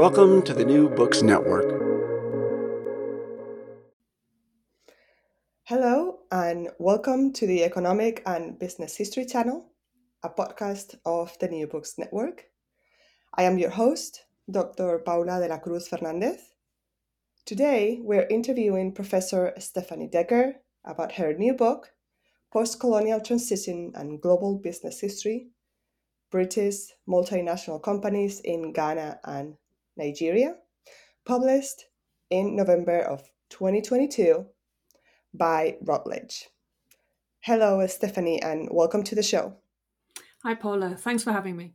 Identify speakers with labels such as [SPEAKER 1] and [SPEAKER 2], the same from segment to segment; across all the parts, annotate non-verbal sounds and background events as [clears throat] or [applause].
[SPEAKER 1] Welcome to the New Books Network.
[SPEAKER 2] Hello, and welcome to the Economic and Business History Channel, a podcast of the New Books Network. I am your host, Dr. Paula de la Cruz Fernandez. Today, we're interviewing Professor Stephanie Decker about her new book, Post-Colonial Transition and Global Business History, British Multinational Companies in Ghana and Nigeria, published in November of 2022 by Routledge. Hello, Stephanie, and welcome to the show.
[SPEAKER 3] Hi, Paula. Thanks for having me.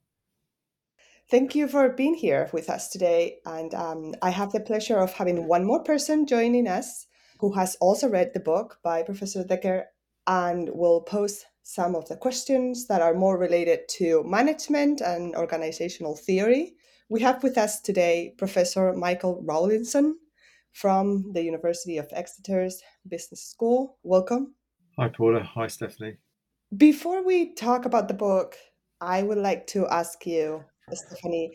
[SPEAKER 2] Thank you for being here with us today. And um, I have the pleasure of having one more person joining us who has also read the book by Professor Decker and will pose some of the questions that are more related to management and organizational theory we have with us today Professor Michael Rowlinson from the University of Exeter's Business School. Welcome.
[SPEAKER 4] Hi, Paula. Hi, Stephanie.
[SPEAKER 2] Before we talk about the book, I would like to ask you, Stephanie,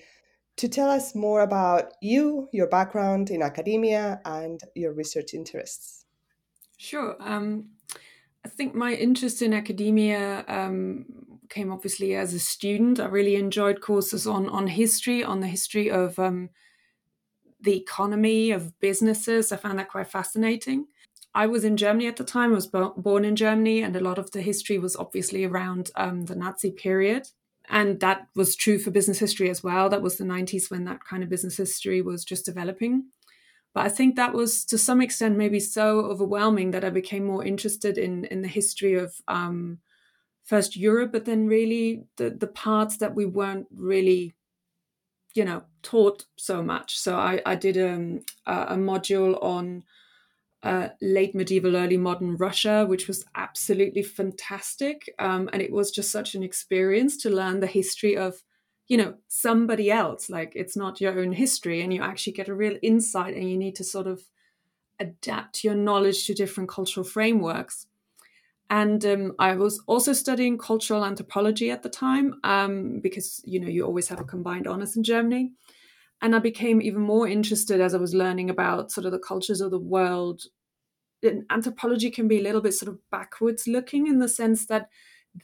[SPEAKER 2] to tell us more about you, your background in academia, and your research interests.
[SPEAKER 3] Sure. Um, I think my interest in academia um, came obviously as a student. I really enjoyed courses on on history, on the history of um, the economy of businesses. I found that quite fascinating. I was in Germany at the time. I was bo- born in Germany, and a lot of the history was obviously around um, the Nazi period. And that was true for business history as well. That was the 90s when that kind of business history was just developing. But I think that was to some extent maybe so overwhelming that I became more interested in in the history of um, first Europe, but then really the the parts that we weren't really, you know, taught so much. So I I did um, a, a module on uh, late medieval, early modern Russia, which was absolutely fantastic, um, and it was just such an experience to learn the history of you know somebody else. Like it's not your own history and you actually get a real insight and you need to sort of adapt your knowledge to different cultural frameworks and um, i was also studying cultural anthropology at the time um, because you know you always have a combined honors in germany and i became even more interested as i was learning about sort of the cultures of the world and anthropology can be a little bit sort of backwards looking in the sense that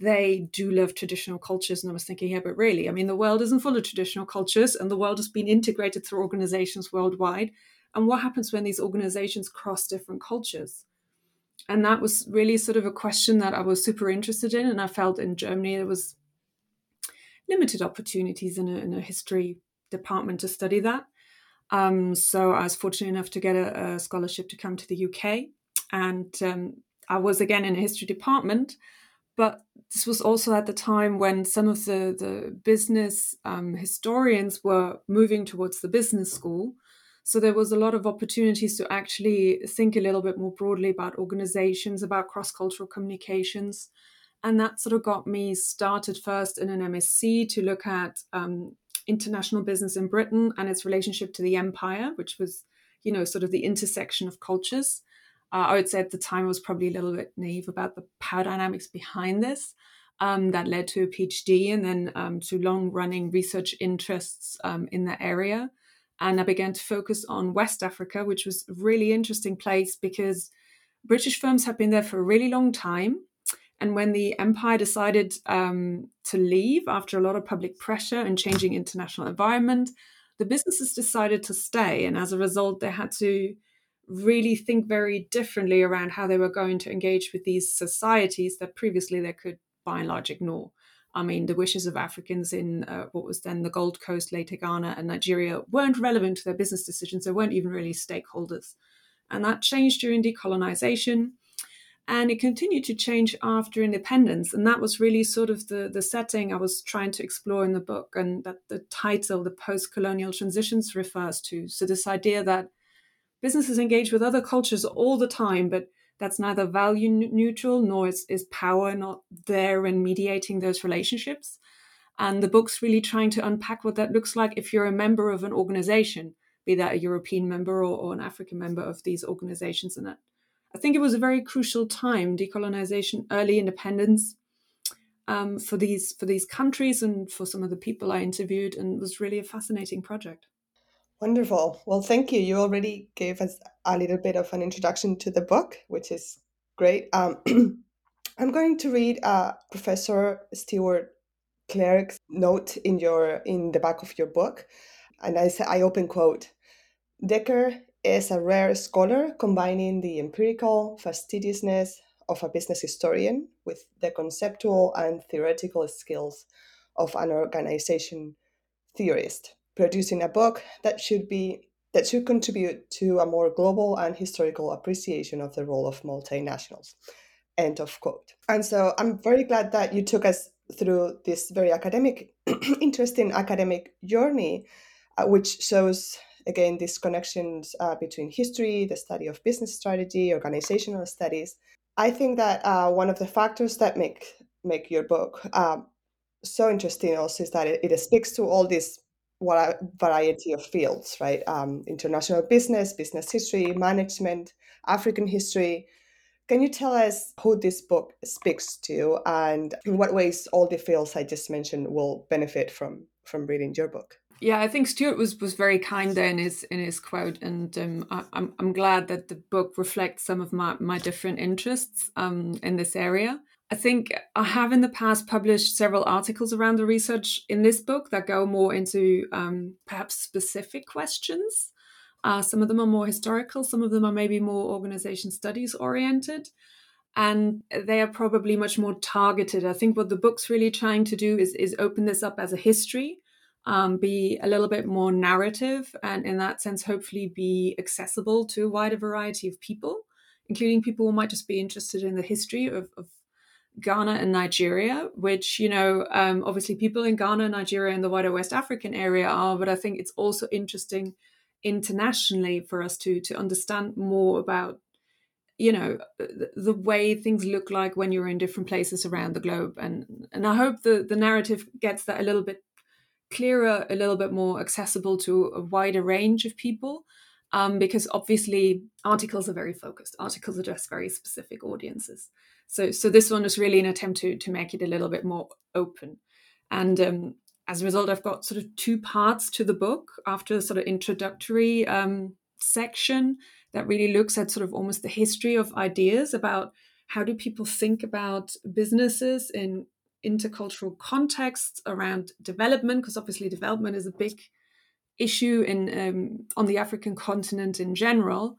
[SPEAKER 3] they do love traditional cultures. And I was thinking, yeah, but really, I mean, the world isn't full of traditional cultures, and the world has been integrated through organizations worldwide. And what happens when these organizations cross different cultures? And that was really sort of a question that I was super interested in. And I felt in Germany there was limited opportunities in a, in a history department to study that. Um, so I was fortunate enough to get a, a, scholarship to come to the UK. And um, I was again in a history department but this was also at the time when some of the, the business um, historians were moving towards the business school. So there was a lot of opportunities to actually think a little bit more broadly about organizations, about cross cultural communications. And that sort of got me started first in an MSc to look at um, international business in Britain and its relationship to the empire, which was, you know, sort of the intersection of cultures. Uh, I would say at the time I was probably a little bit naive about the power dynamics behind this. Um, that led to a PhD and then um, to long running research interests um, in that area. And I began to focus on West Africa, which was a really interesting place because British firms had been there for a really long time. And when the empire decided um, to leave after a lot of public pressure and changing international environment, the businesses decided to stay. And as a result, they had to really think very differently around how they were going to engage with these societies that previously they could by and large ignore. I mean, the wishes of Africans in uh, what was then the Gold Coast, later Ghana, and Nigeria weren't relevant to their business decisions. They weren't even really stakeholders. And that changed during decolonization. And it continued to change after independence. And that was really sort of the, the setting I was trying to explore in the book, and that the title, The Post Colonial Transitions, refers to. So, this idea that businesses engage with other cultures all the time, but that's neither value neutral nor is, is power not there in mediating those relationships. And the book's really trying to unpack what that looks like if you're a member of an organization, be that a European member or, or an African member of these organizations. And that I think it was a very crucial time, decolonization, early independence. Um, for these for these countries and for some of the people I interviewed, and it was really a fascinating project.
[SPEAKER 2] Wonderful. Well, thank you. You already gave us a little bit of an introduction to the book, which is great. Um, [clears throat] I'm going to read uh, Professor Stewart Clegg's note in your in the back of your book, and I say I open quote: Decker is a rare scholar combining the empirical fastidiousness of a business historian with the conceptual and theoretical skills of an organization theorist producing a book that should be that should contribute to a more global and historical appreciation of the role of multinationals. End of quote. And so I'm very glad that you took us through this very academic, [clears throat] interesting academic journey, uh, which shows again these connections uh, between history, the study of business strategy, organizational studies. I think that uh, one of the factors that make make your book uh, so interesting also is that it, it speaks to all these variety of fields, right? Um, international business, business history, management, African history. Can you tell us who this book speaks to and in what ways all the fields I just mentioned will benefit from from reading your book?
[SPEAKER 3] Yeah, I think Stewart was was very kind there in his in his quote, and um, I, am I'm, I'm glad that the book reflects some of my my different interests um, in this area. I think I have in the past published several articles around the research in this book that go more into um, perhaps specific questions. Uh, some of them are more historical, some of them are maybe more organization studies oriented, and they are probably much more targeted. I think what the book's really trying to do is, is open this up as a history, um, be a little bit more narrative, and in that sense, hopefully be accessible to a wider variety of people, including people who might just be interested in the history of, of Ghana and Nigeria, which, you know, um, obviously people in Ghana, Nigeria, and the wider West African area are, but I think it's also interesting internationally for us to to understand more about you know the, the, way things look like when you're in different places around the globe. And and i hope the the narrative gets that a little bit clearer a little bit more accessible to a wider range of people um, because obviously articles are very focused. Articles address very specific audiences so so this one was really an attempt to to make it a little bit more open, and um, as a result, I've got sort of two parts to the book. After sort of introductory um, section that really looks at sort of almost the history of ideas about how do people think about businesses in intercultural contexts around development, because obviously development is a big issue in um, on the African continent in general.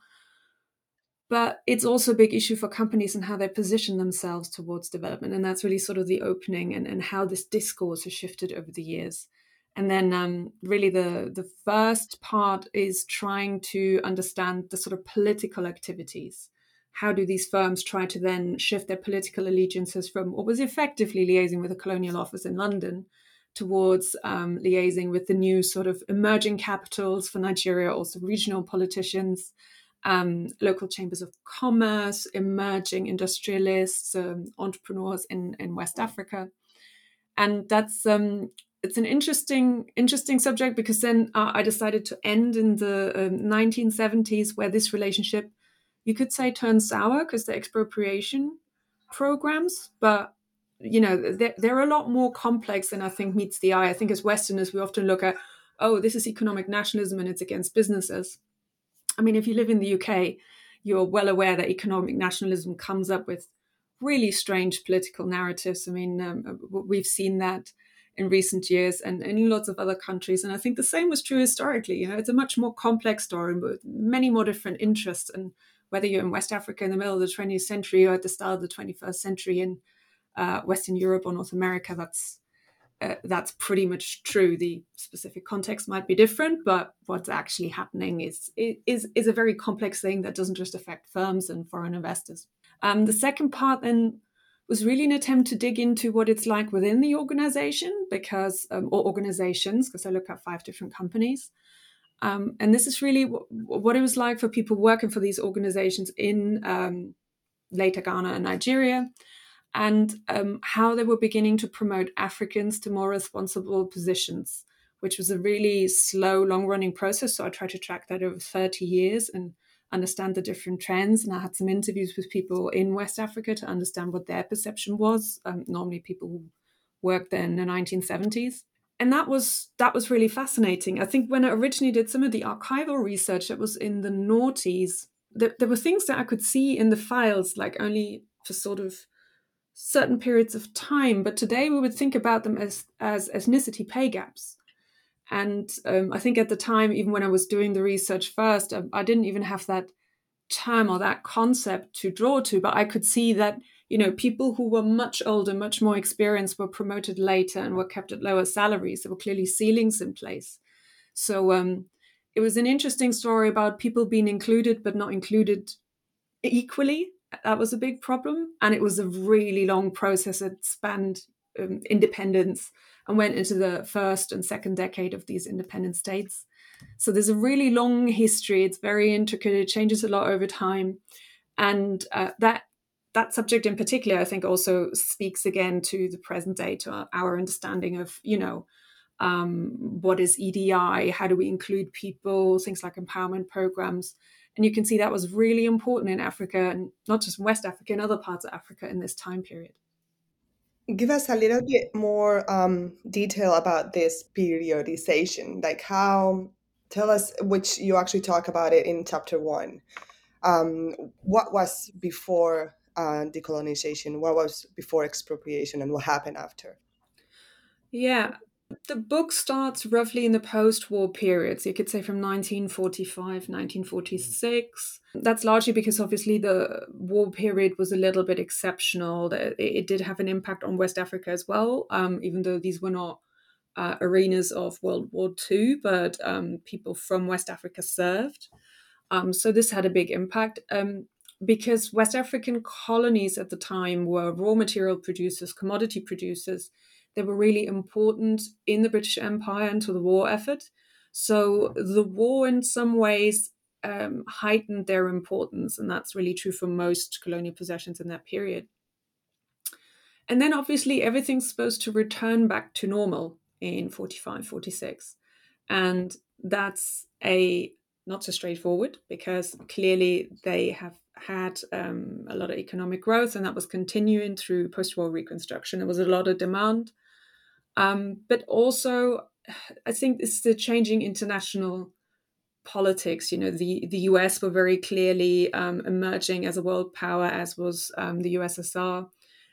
[SPEAKER 3] But it's also a big issue for companies and how they position themselves towards development. And that's really sort of the opening and, and how this discourse has shifted over the years. And then um, really the, the first part is trying to understand the sort of political activities. How do these firms try to then shift their political allegiances from what was effectively liaising with the colonial office in London towards um, liaising with the new sort of emerging capitals for Nigeria, also regional politicians, um, local chambers of commerce, emerging industrialists, um, entrepreneurs in, in West Africa. And that's um, it's an interesting interesting subject because then uh, I decided to end in the um, 1970s where this relationship you could say turned sour because the expropriation programs but you know they're, they're a lot more complex than I think meets the eye I think as Westerners we often look at oh this is economic nationalism and it's against businesses I mean if you live in the UK you're well aware that economic nationalism comes up with really strange political narratives I mean um, we've seen that in recent years and, and in lots of other countries. And I think the same was true historically. You know, it's a much more complex story with many more different interests. And whether you're in West Africa in the middle of the 20th century or at the start of the 21st century in uh, Western Europe or North America, that's uh, that's pretty much true. The specific context might be different, but what's actually happening is is is a very complex thing that doesn't just affect firms and foreign investors. Um, the second part then was really an attempt to dig into what it's like within the organization because um, or organizations because i look at five different companies um, and this is really w- what it was like for people working for these organizations in um, later ghana and nigeria and um, how they were beginning to promote africans to more responsible positions which was a really slow long running process so i tried to track that over 30 years and understand the different trends. And I had some interviews with people in West Africa to understand what their perception was. Um, normally, people who worked there in the 1970s. And that was that was really fascinating. I think when I originally did some of the archival research that was in the noughties, there, there were things that I could see in the files, like only for sort of certain periods of time. But today we would think about them as as ethnicity pay gaps. And um, I think at the time, even when I was doing the research first, I, um, I didn't even have that term or that concept to draw to, but I could see that you know people who were much older, much more experienced, were promoted later and were kept at lower salaries. There were clearly ceilings in place. So um, it was an interesting story about people being included but not included equally. That was a big problem, and it was a really long process that spanned um, independence and went into the first and second decade of these independent states. So there's a really long history. It's very intricate. It changes a lot over time, and uh, that that subject in particular, I think, also speaks again to the present day, to our, understanding of you know um, what is EDI, how do we include people, things like empowerment programs. And you can see that was really important in Africa, and not just West Africa, in other parts of Africa in this time period.
[SPEAKER 2] Give us a little bit more um, detail about this periodization. Like how tell us which you actually talk about it in chapter one. Um, what was before uh, decolonization? What was before expropriation and what happened after?
[SPEAKER 3] Yeah the book starts roughly in the post-war period, so you could say from 1945, 1946. That's largely because obviously the war period was a little bit exceptional. It, did have an impact on West Africa as well, um, even though these were not uh, arenas of World War II, but um, people from West Africa served. Um, so this had a big impact um, because West African colonies at the time were raw material producers, commodity producers they were really important in the British Empire and to the war effort. So the war, in some ways, um, heightened their importance, and that's really true for most colonial possessions in that period. And then obviously everything's supposed to return back to normal in 45, 46. And that's a not so straightforward because clearly they have had um, a lot of economic growth and that was continuing through post-war reconstruction. There was a lot of demand um, but also, I think it's the changing international politics. You know, the the US were very clearly um, emerging as a world power, as was um, the USSR.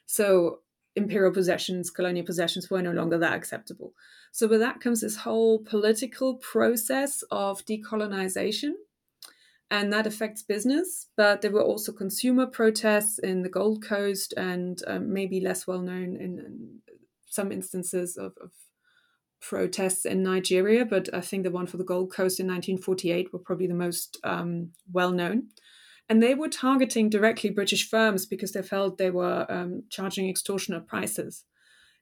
[SPEAKER 3] So imperial possessions, colonial possessions were no longer that acceptable. So with that comes this whole political process of decolonization. And that affects business, but there were also consumer protests in the Gold Coast and um, maybe less well known in, in some instances of, of protests in Nigeria, but I think the one for the Gold Coast in 1948 were probably the most um, well known. And they were targeting directly British firms because they felt they were um, charging extortionate prices.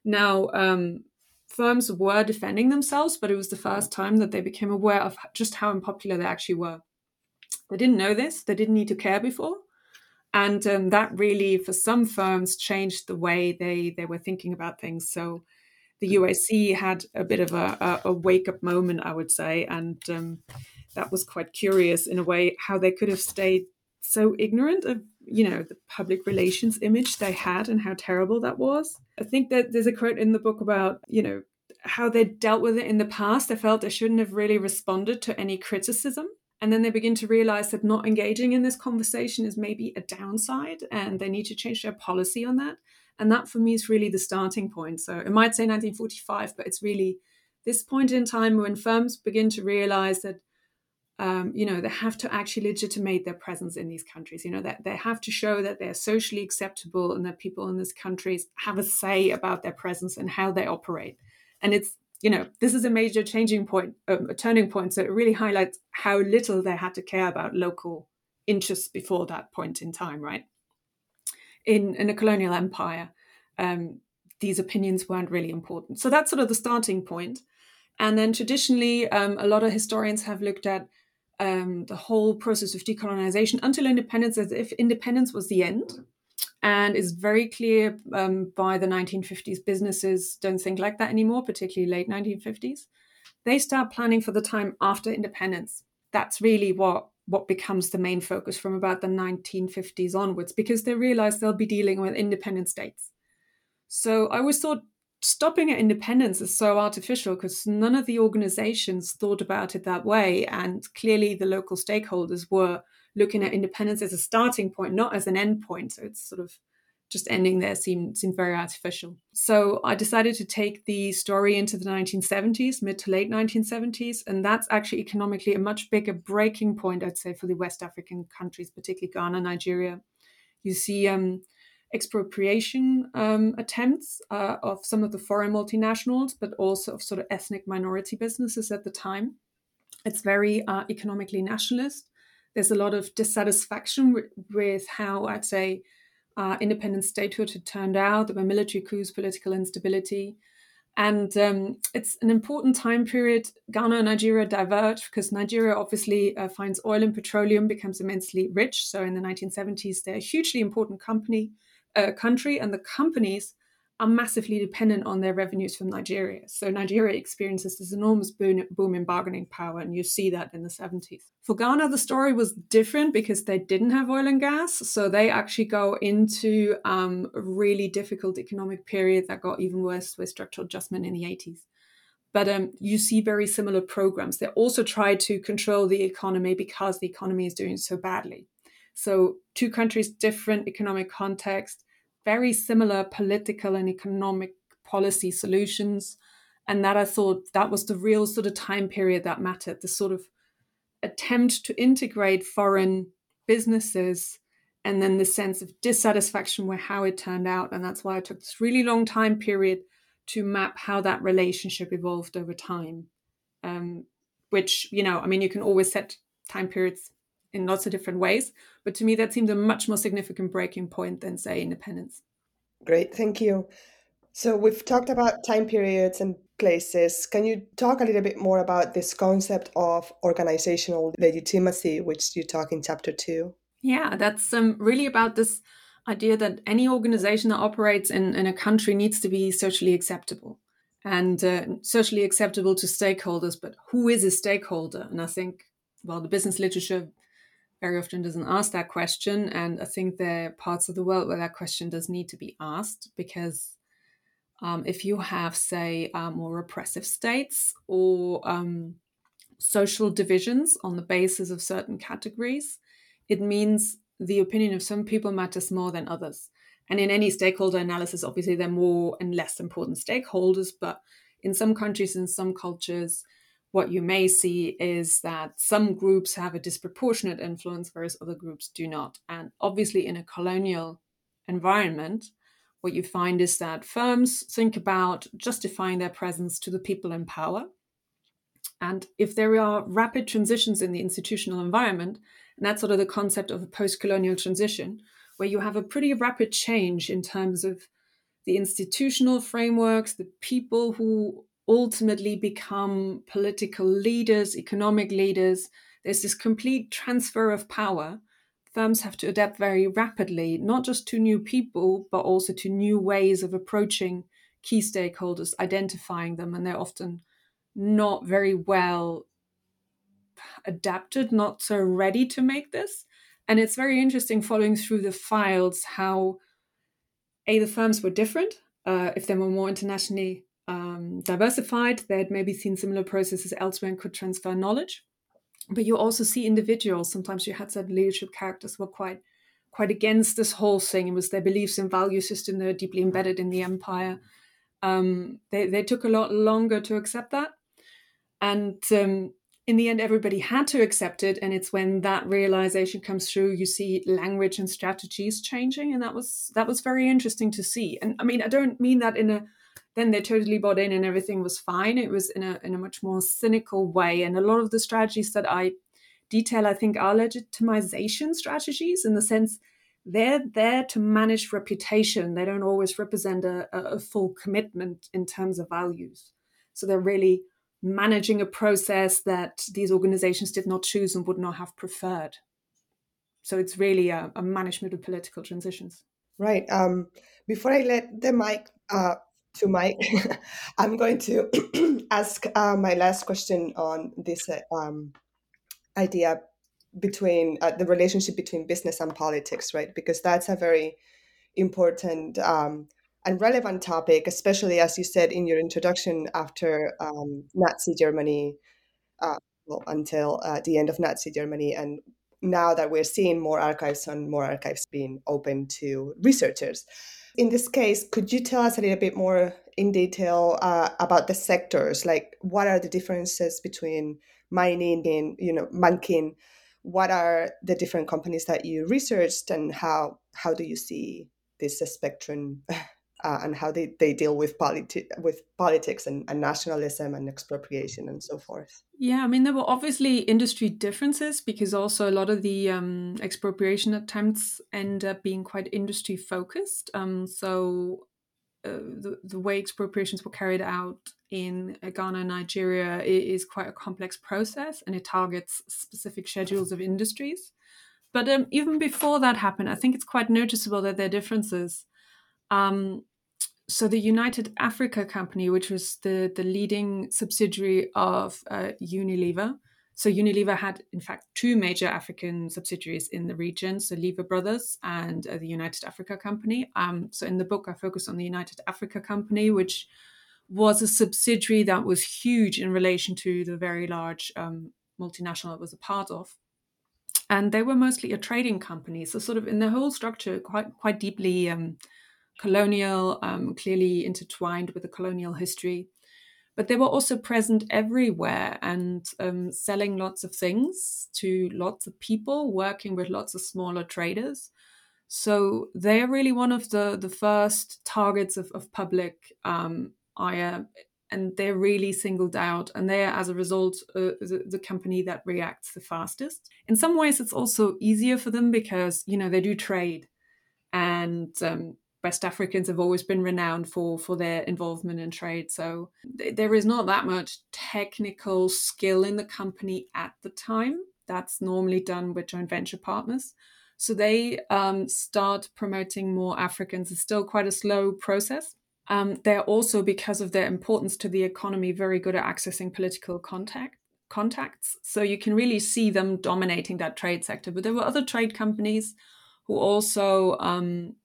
[SPEAKER 3] Now, um, firms were defending themselves, but it was the first time that they became aware of just how unpopular they actually were. They didn't know this, they didn't need to care before. And um, that really, for some firms, changed the way they, they were thinking about things. So the UAC had a bit of a, a, a wake up moment, I would say, and um, that was quite curious in a way how they could have stayed so ignorant of you know the public relations image they had and how terrible that was. I think that there's a quote in the book about you know how they dealt with it in the past. They felt they shouldn't have really responded to any criticism. And then they begin to realize that not engaging in this conversation is maybe a downside and they need to change their policy on that. And that for me is really the starting point. So it might say 1945, but it's really this point in time when firms begin to realize that um, you know they have to actually legitimate their presence in these countries you know that they have to show that they're socially acceptable and that people in these countries have a say about their presence and how they operate and it's you know this is a major changing point um, a turning point so it really highlights how little they had to care about local interests before that point in time right in, in a colonial empire, um, these opinions weren't really important. So that's sort of the starting point. And then traditionally, um, a lot of historians have looked at um, the whole process of decolonization until independence as if independence was the end. And it's very clear um, by the 1950s, businesses don't think like that anymore, particularly late 1950s. They start planning for the time after independence. That's really what what becomes the main focus from about the 1950s onwards because they realize they'll be dealing with independent states. So I always thought stopping at independence is so artificial because none of the organizations thought about it that way. And clearly the local stakeholders were looking at independence as a starting point, not as an end point. So it's sort of just ending there seemed seemed very artificial. So I decided to take the story into the 1970s, mid to late 1970s, and that's actually economically a much bigger breaking point, I'd say, for the West African countries, particularly Ghana, Nigeria. You see um, expropriation um, attempts uh, of some of the foreign multinationals, but also of sort of ethnic minority businesses at the time. It's very uh, economically nationalist. There's a lot of dissatisfaction with, with how I'd say uh, independent statehood had turned out. There were military coups, political instability. And um, it's an important time period. Ghana and Nigeria diverge because Nigeria obviously uh, finds oil and petroleum, becomes immensely rich. So in the 1970s, they're a hugely important company, uh, country, and the companies are massively dependent on their revenues from Nigeria. So Nigeria experiences this enormous boom, boom in bargaining power, and you see that in the 70s. For Ghana, the story was different because they didn't have oil and gas. So they actually go into um, a really difficult economic period that got even worse with structural adjustment in the 80s. But um, you see very similar programs. They also try to control the economy because the economy is doing so badly. So, two countries, different economic context very similar political and economic policy solutions. And that I thought that was the real sort of time period that mattered, the sort of attempt to integrate foreign businesses and then the sense of dissatisfaction with how it turned out. And that's why I took this really long time period to map how that relationship evolved over time. Um, which, you know, I mean, you can always set time periods in lots of different ways. But to me, that seemed a much more significant breaking point than, say, independence.
[SPEAKER 2] Great, thank you. So we've talked about time periods and places. Can you talk a little bit more about this concept of organizational legitimacy, which you talk in chapter two?
[SPEAKER 3] Yeah, that's um, really about this idea that any organization that operates in, in a country needs to be socially acceptable and uh, socially acceptable to stakeholders. But who is a stakeholder? And I think, well, the business literature very often doesn't ask that question. And I think there are parts of the world where that question does need to be asked because um, if you have, say, uh, more repressive states or um, social divisions on the basis of certain categories, it means the opinion of some people matters more than others. And in any stakeholder analysis, obviously, there are more and less important stakeholders, but in some countries, in some cultures, what you may see is that some groups have a disproportionate influence, whereas other groups do not. And obviously, in a colonial environment, what you find is that firms think about justifying their presence to the people in power. And if there are rapid transitions in the institutional environment, and that's sort of the concept of a post colonial transition, where you have a pretty rapid change in terms of the institutional frameworks, the people who ultimately become political leaders, economic leaders. There's this complete transfer of power. Firms have to adapt very rapidly, not just to new people, but also to new ways of approaching key stakeholders, identifying them, and they're often not very well adapted, not so ready to make this. And it's very interesting following through the files how a the firms were different. Uh, if they were more internationally um, diversified, they had maybe seen similar processes elsewhere and could transfer knowledge. But you also see individuals. Sometimes you had certain leadership characters were quite quite against this whole thing. It was their beliefs and value system that are deeply embedded in the empire. Um, they they took a lot longer to accept that, and um, in the end, everybody had to accept it. And it's when that realization comes through, you see language and strategies changing, and that was that was very interesting to see. And I mean, I don't mean that in a then they totally bought in and everything was fine. It was in a in a much more cynical way, and a lot of the strategies that I detail, I think, are legitimization strategies in the sense they're there to manage reputation. They don't always represent a, a full commitment in terms of values. So they're really managing a process that these organizations did not choose and would not have preferred. So it's really a, a management of political transitions.
[SPEAKER 2] Right. Um, before I let the mic uh, to Mike, [laughs] I'm going to [clears throat] ask uh, my last question on this uh, um, idea between uh, the relationship between business and politics, right? Because that's a very important um, and relevant topic, especially as you said in your introduction after um, Nazi Germany, uh, well, until uh, the end of Nazi Germany. And now that we're seeing more archives and more archives being open to researchers. In this case, could you tell us a little bit more in detail uh, about the sectors? Like, what are the differences between mining and, you know, banking? What are the different companies that you researched, and how how do you see this spectrum [laughs] uh, and how they, they deal with, politi- with politics and, and, nationalism and expropriation and so forth.
[SPEAKER 3] Yeah, I mean, there were obviously industry differences because also a lot of the um, expropriation attempts end up being quite industry focused. Um, so uh, the, the way expropriations were carried out in Ghana and Nigeria is quite a complex process and it targets specific schedules of industries. But um, even before that happened, I think it's quite noticeable that there are differences. Um, so the United Africa Company, which was the, the leading subsidiary of uh, Unilever, so Unilever had, in fact, two major African subsidiaries in the region, so Lever Brothers and uh, the United Africa Company. Um, so in the book, I focus on the United Africa Company, which was a subsidiary that was huge in relation to the very large um, multinational it was a part of. And they were mostly a trading company, so sort of in the whole structure, quite quite deeply um, colonial, um, clearly intertwined with the colonial history. But they were also present everywhere and um, selling lots of things to lots of people, working with lots of smaller traders. So they are really one of the, the first targets of, of public um, ire, and they're really singled out. And they're, as a result, uh, the, the company that reacts the fastest. In some ways, it's also easier for them because, you know, they do trade and um, West Africans have always been renowned for for their involvement in trade. So th- there is not that much technical skill in the company at the time. That's normally done with joint venture partners. So they um, start promoting more Africans. It's still quite a slow process. Um, they're also, because of their importance to the economy, very good at accessing political contact contacts. So you can really see them dominating that trade sector. But there were other trade companies who also um,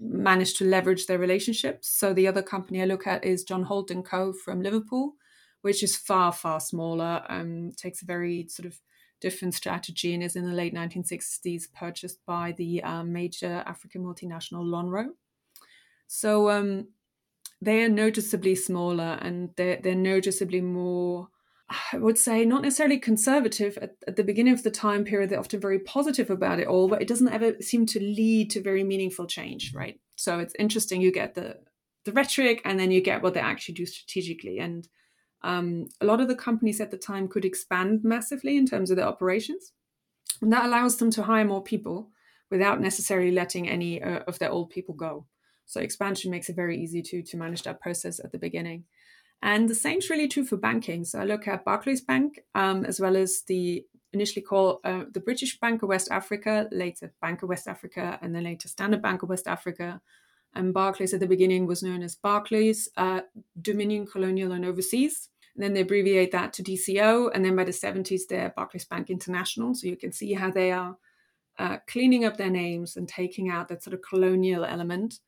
[SPEAKER 3] managed to leverage their relationships. So the other company I look at is John Holt and Co. from Liverpool, which is far far smaller. Um, takes a very sort of different strategy and is in the late 1960s purchased by the um, major African multinational Lonrho. So um, they are noticeably smaller and they're, they're noticeably more I would say not necessarily conservative at, at, the beginning of the time period. They're often very positive about it all, but it doesn't ever seem to lead to very meaningful change, right? So it's interesting. You get the the rhetoric, and then you get what they actually do strategically. And um, a lot of the companies at the time could expand massively in terms of their operations, and that allows them to hire more people without necessarily letting any uh, of their old people go. So expansion makes it very easy to to manage that process at the beginning. And the same is really true for banking. So I look at Barclays Bank, um, as well as the initially called uh, the British Bank of West Africa, later Bank of West Africa, and then later Standard Bank of West Africa. And Barclays at the beginning was known as Barclays, uh, Dominion Colonial and Overseas. And then they abbreviate that to DCO. And then by the 70s, they're Barclays Bank International. So you can see how they are uh, cleaning up their names and taking out that sort of colonial element.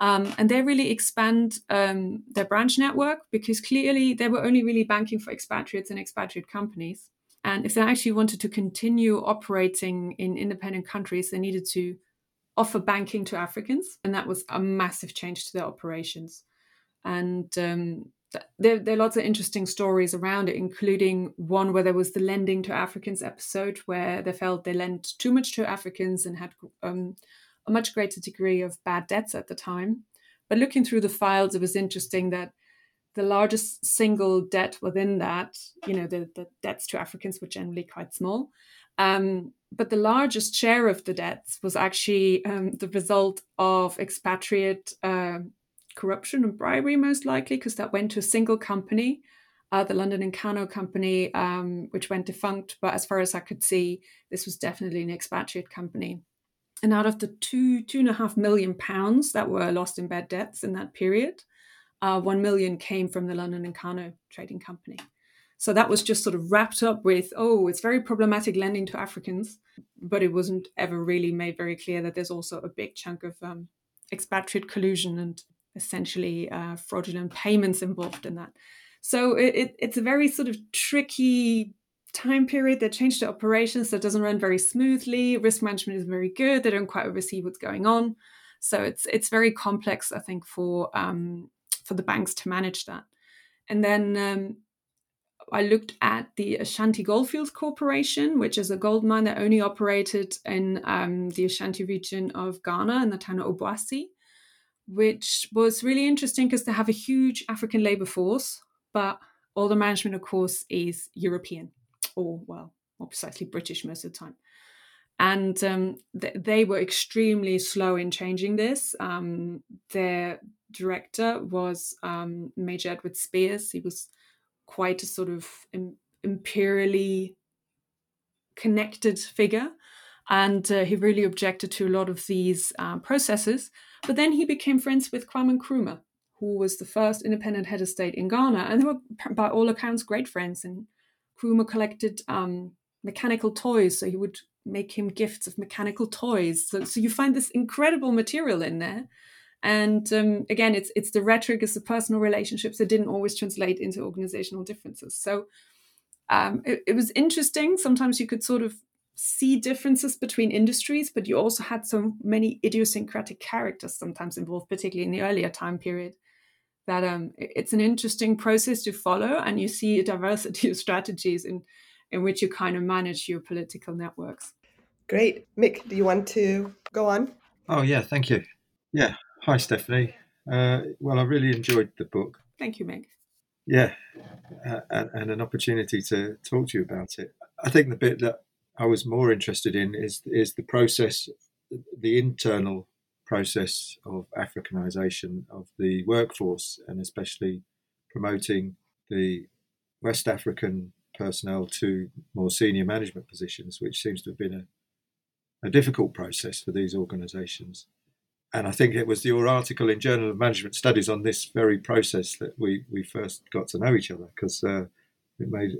[SPEAKER 3] Um, and they really expand um, their branch network because clearly they were only really banking for expatriates and expatriate companies. And if they actually wanted to continue operating in independent countries, they needed to offer banking to Africans. And that was a massive change to their operations. And um, there, there, are lots of interesting stories around it, including one where there was the lending to Africans episode, where they felt they lent too much to Africans and had um, a much greater degree of bad debts at the time. But looking through the files, it was interesting that the largest single debt within that, you know, the, the debts to Africans were generally quite small. Um, but the largest share of the debts was actually um, the result of expatriate uh, corruption and bribery, most likely, because that went to a single company, uh, the London and Kano company, um, which went defunct. But as far as I could see, this was definitely an expatriate company. And out of the two two and a half million pounds that were lost in bad debts in that period, uh, one million came from the London and Kano trading company. So that was just sort of wrapped up with, oh, it's very problematic lending to Africans, but it wasn't ever really made very clear that there's also a big chunk of um, expatriate collusion and essentially uh, fraudulent payments involved in that. So it, it's a very sort of tricky time period. They changed the operations, so it doesn't run very smoothly. Risk management is very good. They don't quite oversee what's going on. So it's it's very complex, I think, for um, for the banks to manage that. And then um, I looked at the Ashanti Goldfields Corporation, which is a gold mine that only operated in um, the Ashanti region of Ghana in the town of Obuasi, which was really interesting because they have a huge African labor force, but all the management, of course, is European or, well, more precisely British most of the time. And um, th- they were extremely slow in changing this. Um, their director was um, Major Edward Spears. He was quite a sort of Im- imperially connected figure. And uh, he really objected to a lot of these uh, processes. But then he became friends with Kwame Nkrumah, who was the first independent head of state in Ghana. And they were, by all accounts, great friends. And Nkrumah collected um, mechanical toys, so he would make him gifts of mechanical toys. So, so you find this incredible material in there. And um, again, it's it's the rhetoric, it's the personal relationships that didn't always translate into organizational differences. So um, it, it was interesting. Sometimes you could sort of see differences between industries, but you also had so many idiosyncratic characters sometimes involved, particularly in the earlier time period, that um, it's an interesting process to follow, and you see a [laughs] diversity of strategies in in which you kind of manage your political networks.
[SPEAKER 2] Great, Mick. Do you want to go on?
[SPEAKER 4] Oh yeah, thank you. Yeah, Hi, Stephanie. Uh, well, I really enjoyed the book.
[SPEAKER 3] Thank you, Mick.
[SPEAKER 4] Yeah, uh, and, and, an opportunity to talk to you about it. I think the bit that I was more interested in is is the process, the internal process of Africanization of the workforce, and especially promoting the West African personnel to more senior management positions, which seems to have been a, a difficult process for these organizations and I think it was your article in Journal of Management Studies on this very process that we, we first got to know each other because uh, it made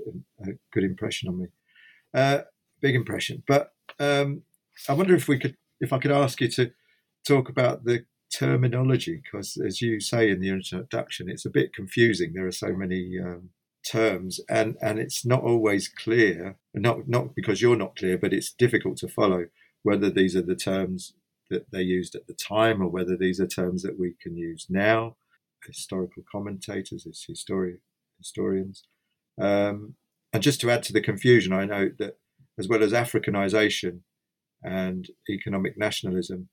[SPEAKER 4] a, good impression on me, uh, big impression. But um, I wonder if we could, if I could ask you to talk about the terminology because, as you say in the introduction, it's a bit confusing. There are so many um, terms, and and it's not always clear. Not not because you're not clear, but it's difficult to follow whether these are the terms that they used at the time, or whether these are terms that we can use now. Historical commentators, as histori- historians. Um, and just to add to the confusion, I note that as well as Africanization and economic nationalism,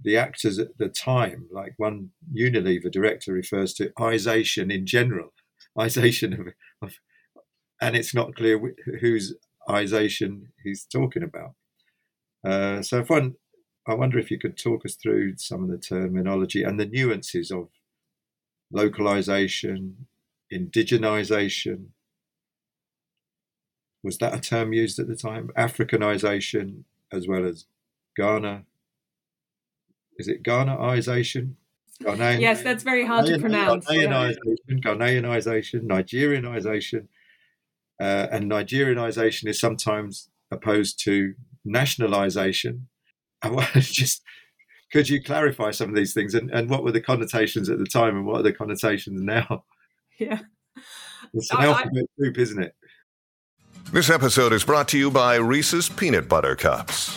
[SPEAKER 4] the actors at the time, like one Unilever director refers to ization in general, [laughs] ization of, of and it's not clear whose ization he's talking about. Uh, so if one I wonder if you could talk us through some of the terminology and the nuances of localization, indigenization. Was that a term used at the time? Africanization as well as Ghana. Is it Ghanaization?
[SPEAKER 3] Ghanaian, yes, that's very hard Ghanaian, to pronounce.
[SPEAKER 4] Ghanaianization, yeah. Ghanaianization, Nigerianization, uh, and Nigerianization is sometimes opposed to nationalization. I want to just could you clarify some of these things and, and what were the connotations at the time and what are the connotations now? [laughs]
[SPEAKER 3] Yeah.
[SPEAKER 4] It's an I, alphabet I, soup, isn't it?
[SPEAKER 5] This episode is brought to you by Reese's Peanut Butter Cups.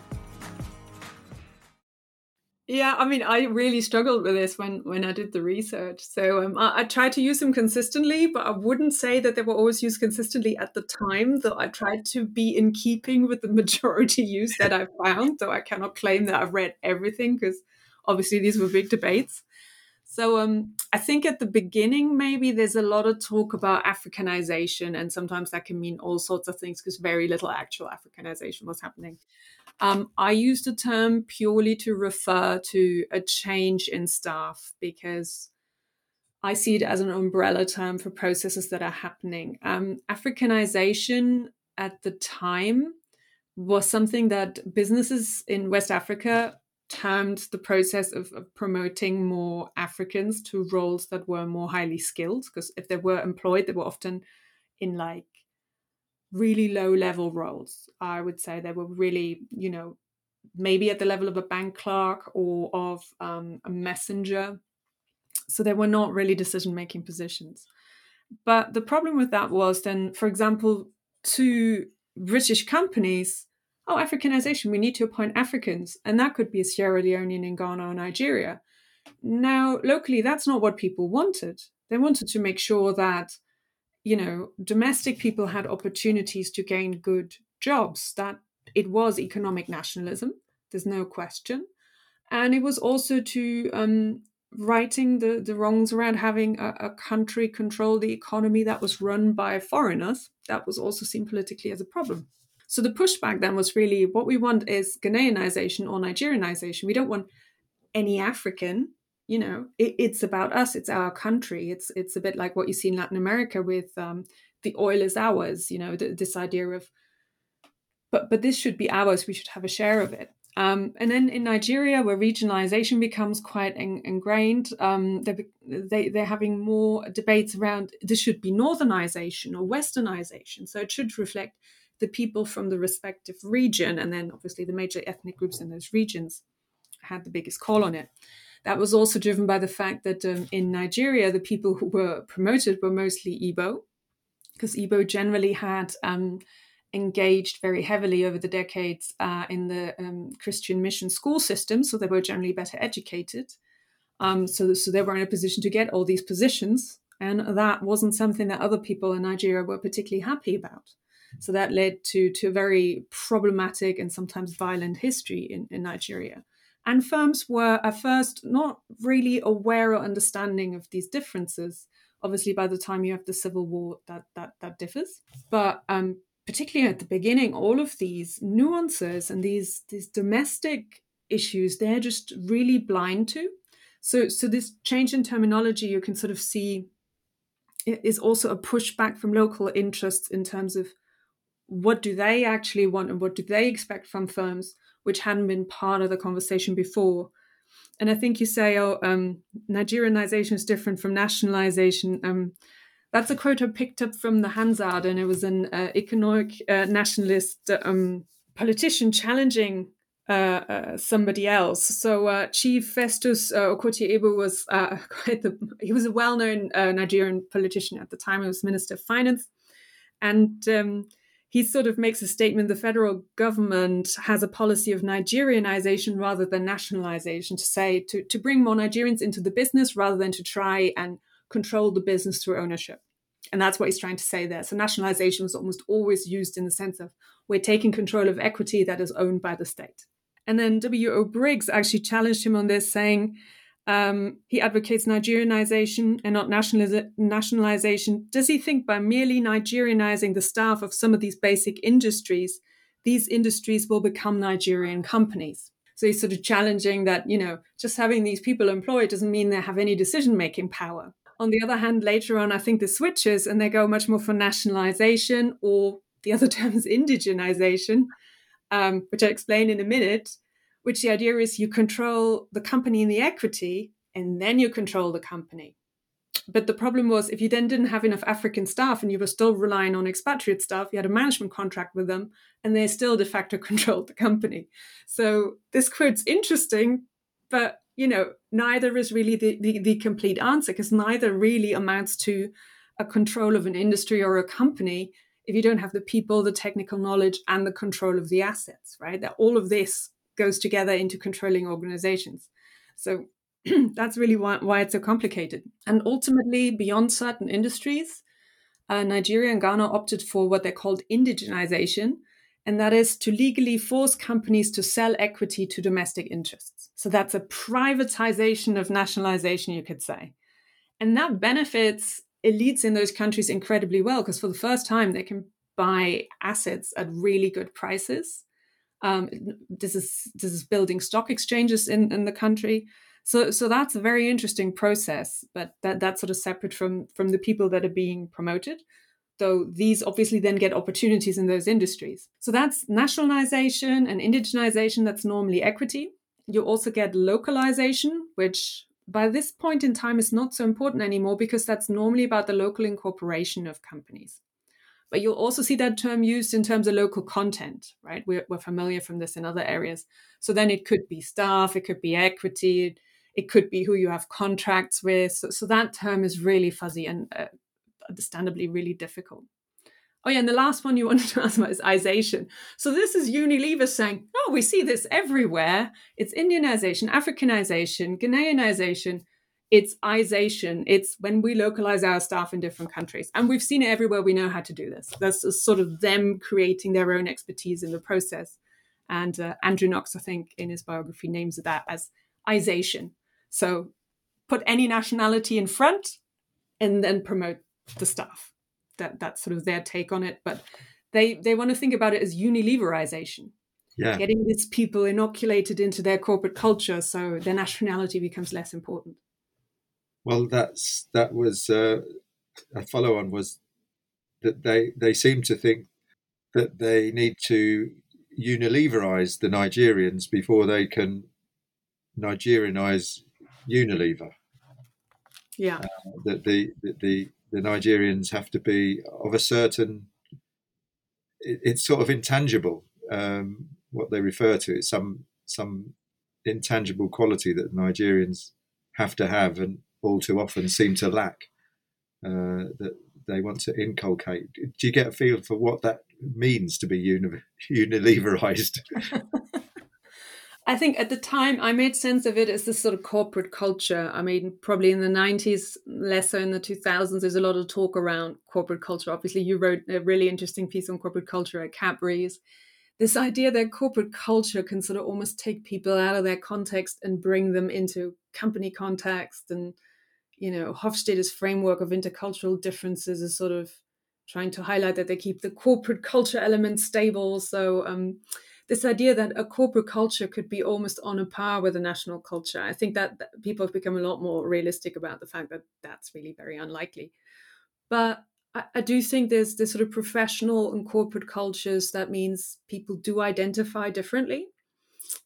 [SPEAKER 3] Yeah, I mean, I really struggled with this when when I did the research. So um, I, I tried to use them consistently, but I wouldn't say that they were always used consistently at the time. Though I tried to be in keeping with the [laughs] majority use that I found. Though I cannot claim that I've read everything because obviously these were big debates. So um, I think at the beginning, maybe there's a lot of talk about Africanization, and sometimes that can mean all sorts of things because very little actual Africanization was happening. Um, I use the term purely to refer to a change in staff because I see it as an umbrella term for processes that are happening. Um, Africanization at the time was something that businesses in West Africa termed the process of, of, promoting more Africans to roles that were more highly skilled. Because if they were employed, they were often in like really low level roles. I would say they were really, you know, maybe at the level of a bank clerk or of um, a messenger. So they were not really decision making positions. But the problem with that was then, for example, to British companies, oh, Africanization, we need to appoint Africans. And that could be a Sierra Leonean in Ghana or Nigeria. Now, locally, that's not what people wanted. They wanted to make sure that, you know, domestic people had opportunities to gain good jobs, that it was economic nationalism, there's no question. And it was also to um, righting the, the wrongs around having a, a country control the economy that was run by foreigners. That was also seen politically as a problem. So the pushback then was really what we want is Ghanaianization or Nigerianization. We don't want any African. You know, it, it's about us. It's our country. It's it's a bit like what you see in Latin America with um, the oil is ours. You know, th- this idea of, but but this should be ours. We should have a share of it. Um, and then in Nigeria, where regionalization becomes quite en- ingrained, um, they, they, they're having more debates around this should be northernization or westernization. So it should reflect the people from the respective region, and then obviously the major ethnic groups in those regions had the biggest call on it. That was also driven by the fact that um, in Nigeria, the people who were promoted were mostly Igbo, because Igbo generally had um, engaged very heavily over the decades uh, in the um, Christian mission school system, so they were generally better educated. Um, so, so they were in a position to get all these positions, and that wasn't something that other people in Nigeria were particularly happy about. So that led to, to a very problematic and sometimes violent history in, in Nigeria. And firms were at first not really aware or understanding of these differences. Obviously, by the time you have the civil war, that that that differs. But um, particularly at the beginning, all of these nuances and these these domestic issues, they're just really blind to. So so this change in terminology, you can sort of see, is also a pushback from local interests in terms of what do they actually want and what do they expect from firms, which hadn't been part of the conversation before. And I think you say, oh, um, Nigerianization is different from nationalization. Um, that's a quote I picked up from the Hansard, and it was an uh, economic uh, nationalist um, politician challenging uh, uh somebody else. So uh, Chief Festus uh, Okotie was [laughs] quite the he was a well-known Nigerian politician at the time. He was Minister of Finance, and um, he sort of makes a statement the federal government has a policy of Nigerianization rather than nationalization to say to, to bring more Nigerians into the business rather than to try and control the business through ownership. And that's what he's trying to say there. So nationalization was almost always used in the sense of we're taking control of equity that is owned by the state. And then W.O. Briggs actually challenged him on this, saying, Um, he advocates Nigerianization and not nationalization. Does he think by merely Nigerianizing the staff of some of these basic industries, these industries will become Nigerian companies? So he's sort of challenging that, you know, just having these people employed doesn't mean they have any decision making power. On the other hand, later on, I think the switches and they go much more for nationalization or the other [laughs] term is indigenization, um, which I explain in a minute, which the idea is you control the company and the equity, and then you control the company. But the problem was if you then didn't have enough African staff and you were still relying on expatriate staff, you had a management contract with them, and they still de facto [laughs] controlled the company. So this quote's interesting, but you know, neither is really the, the, the complete answer because neither really amounts to a control of an industry or a company if you don't have the people, the technical knowledge, and the control of the assets, right? That all of this goes together into controlling organizations. So [clears throat] that's really why, why, it's so complicated. And ultimately, beyond certain industries, uh, Nigeria and Ghana opted for what they called indigenization, and that is to legally force companies to sell equity to domestic interests. So that's a privatization of nationalization, you could say. And that benefits elites in those countries incredibly well because for the first time they can buy assets at really good prices. Um, this is this is building stock exchanges in, in the country. So so that's a very interesting process, but that that's sort of separate from from the people that are being promoted. Though these obviously then get opportunities in those industries. So that's nationalization and indigenization. That's normally equity. You also get localization, which by this point in time is not so important anymore because that's normally about the local incorporation of companies. But you'll also see that term used in terms of local content, right? We're, we're familiar from this in other areas. So then it could be staff, it could be equity, it could be who you have contracts with. So, so that term is really fuzzy and uh, understandably really difficult. Oh yeah, and the last one you [laughs] wanted to ask about is ization. So this is Unilever saying, "Oh, we see this everywhere. It's Indianization, Africanization, Ghanaianization. It's ization. It's when we localize our staff in different countries, and we've seen it everywhere. We know how to do this. That's sort of them creating their own expertise in the process." And uh, Andrew Knox, I think, in his biography, names that as ization. So put any nationality in front, and then promote the staff that that's sort of their take on it. But they they want to think about it as unileverization.
[SPEAKER 4] Yeah.
[SPEAKER 3] Getting these people inoculated into their corporate culture so their nationality becomes less important.
[SPEAKER 4] Well, that's that was uh, a follow on was that they they seem to think that they need to unileverize the Nigerians before they can Nigerianize Unilever.
[SPEAKER 3] Yeah.
[SPEAKER 4] Uh, that the, the, the the Nigerians have to be of a certain. It, it's sort of intangible. Um, what they refer to it's some some intangible quality that Nigerians have to have, and all too often seem to lack. Uh, that they want to inculcate. Do you get a feel for what that means to be uni- [laughs] unileverized? [laughs]
[SPEAKER 3] I think at the time I made sense of it as this sort of corporate culture. I mean, probably in the 90s, less so in the 2000s, there's a lot of talk around corporate culture. Obviously, you wrote a really interesting piece on corporate culture at Cadbury's. This idea that corporate culture can sort of almost take people out of their context and bring them into company context. And, you know, Hofstede's framework of intercultural differences is sort of trying to highlight that they keep the corporate culture element stable. So, um, this idea that a corporate culture could be almost on a par with a national culture. I think that, people have become a lot more realistic about the fact that that's really very unlikely. But I, I do think there's this sort of professional and corporate cultures that means people do identify differently.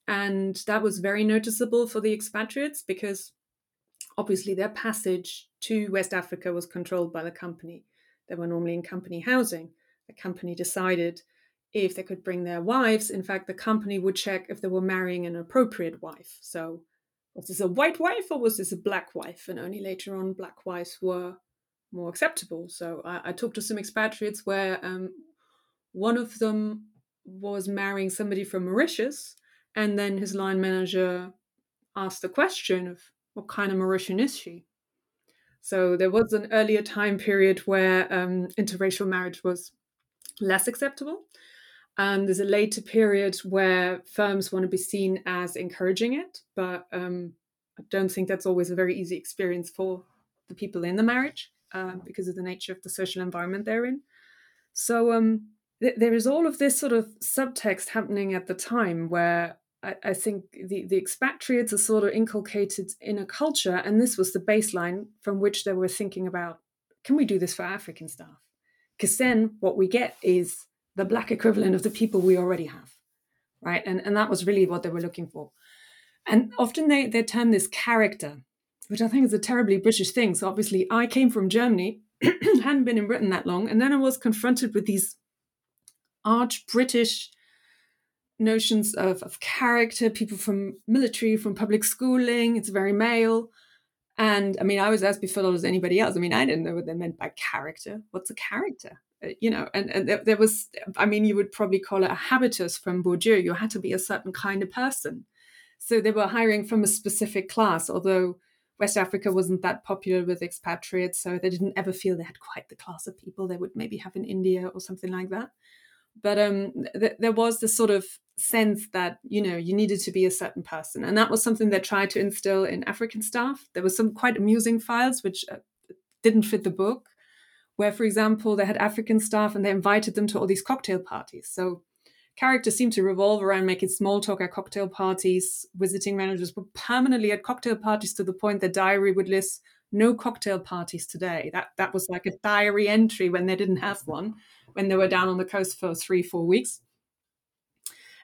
[SPEAKER 3] And that was very noticeable for the expatriates because obviously their passage to West Africa was controlled by the company. They were normally in company housing. The company decided if they could bring their wives. In fact, the company would check if they were marrying an appropriate wife. So, was this a white wife or was this a black wife? And only later on, black wives were more acceptable. So, I, I talked to some expatriates where um, one of them was marrying somebody from Mauritius, and then his line manager asked the question of what kind of Mauritian is she? So there was an earlier time period where um, interracial marriage was less acceptable. And there's a later period where firms want to be seen as encouraging it, but um, I don't think that's always a very easy experience for the people in the marriage uh, because of the nature of the social environment they're in. So um, th- there is all of this sort of subtext happening at the time where I, I think the, the expatriates are sort of inculcated in a culture, and this was the baseline from which they were thinking about can we do this for African staff? Because then what we get is the black equivalent of the people we already have, right? And, and that was really what they were looking for. And often they, they term this character, which I think is a terribly British thing. So obviously, I came from Germany, [clears throat] hadn't been in Britain that long, and then I was confronted with these arch British notions of, of character, people from military, from public schooling, it's very male. And I mean, I was as befuddled as anybody else. I mean, I didn't know what they meant by character. What's a character? Uh, you know, and, and there, there was, I mean, you would probably call it a habitus from Bourdieu. You had to be a certain kind of person. So they were hiring from a specific class, although West Africa wasn't that popular with expatriates. So they didn't ever feel they had quite the class of people they would maybe have in India or something like that. But um, th- there was this sort of sense that you know you needed to be a certain person and that was something they tried to instill in african staff. There were some quite amusing files which uh, didn't fit the book where for example they had african staff and they invited them to all these cocktail parties. So characters seemed to revolve around making small talk at cocktail parties. Visiting managers were permanently at cocktail parties to the point their diary would list no cocktail parties today. That that was like a diary entry when they didn't have one when they were down on the coast for three four weeks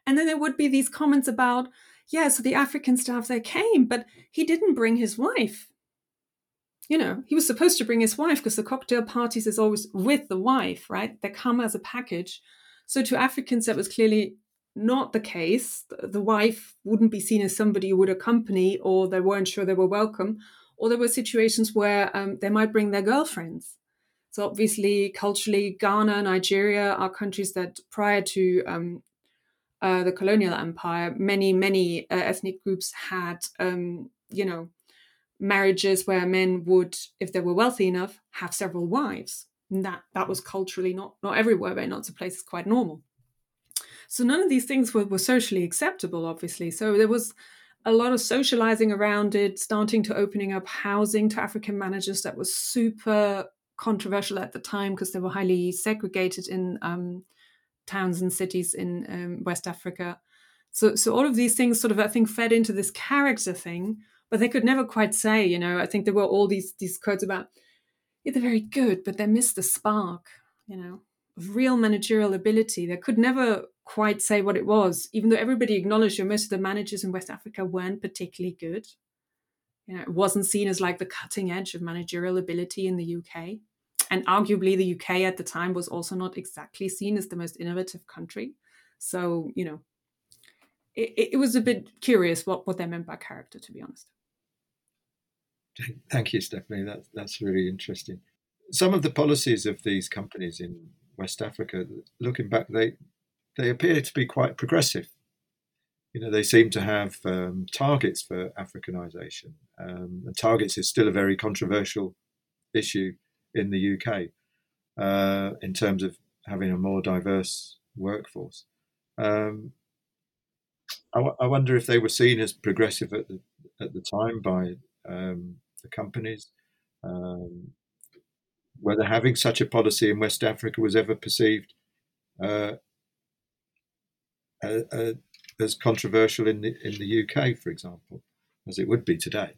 [SPEAKER 3] and then there would be these comments about, yeah, so the African staff there came, but he didn't bring his wife. You know, he was supposed to bring his wife because the cocktail parties is always with the wife, right? They come as a package. So to Africans, that was clearly not the case. The wife wouldn't be seen as somebody who would accompany, or they weren't sure they were welcome, or there were situations where um, they might bring their girlfriends. So obviously, culturally, Ghana, Nigeria are countries that prior to um, uh, the colonial empire, many, many uh, ethnic groups had, um, you know, marriages where men would, if they were wealthy enough, have several wives. And that that was culturally not not everywhere, but in lots of places quite normal. So none of these things were, were socially acceptable, obviously. So there was a lot of socializing around it, starting to opening up housing to African managers that was super controversial at the time because they were highly segregated in um, towns and cities in um, West Africa. So, so all of these things sort of, I think, fed into this character thing, but they could never quite say, you know, I think there were all these these quotes about, yeah, they're very good, but they missed the spark, you know, of real managerial ability. They could never quite say what it was, even though everybody acknowledged that most of the managers in West Africa weren't particularly good. You know, it wasn't seen as like the cutting edge of managerial ability in the UK. And arguably, the UK at the time was also not exactly seen as the most innovative country. So, you know, it, it was a bit curious what, what they meant by character, to be honest.
[SPEAKER 4] Thank you, Stephanie. That's that's really interesting. Some of the policies of these companies in West Africa, looking back, they they appear to be quite progressive. You know, they seem to have um, targets for Africanization. Um, and targets is still a very controversial issue in the UK uh, in terms of having a more diverse workforce. Um, I, w- I wonder if they were seen as progressive at the at the time by um, the companies. Um, whether having such a policy in West Africa was ever perceived uh, as controversial in the in the UK, for example, as it would be today.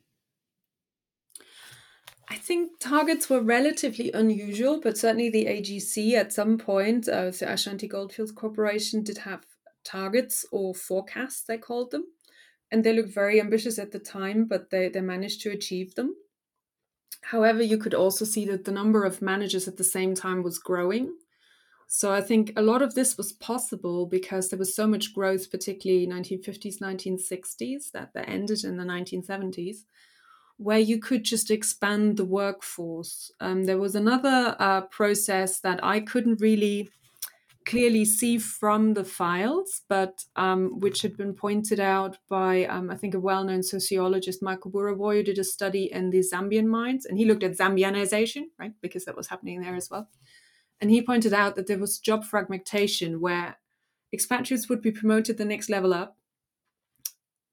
[SPEAKER 3] I think targets were relatively unusual, but certainly the AGC at some point, uh, the Ashanti Goldfields Corporation, did have targets or forecasts, they called them. And they looked very ambitious at the time, but they, they managed to achieve them. However, you could also see that the number of managers at the same time was growing. So I think a lot of this was possible because there was so much growth, particularly 1950s, 1960s, that, that ended in the 1970s where you could just expand the workforce. Um, there was another uh, process that I couldn't really clearly see from the files, but um, which had been pointed out by, um, I think, a well known sociologist, Michael Burawoy, who did a study in the Zambian mines. And he looked at Zambianization, right, because that was happening there as well. And he pointed out that there was job fragmentation where expatriates would be promoted the next level up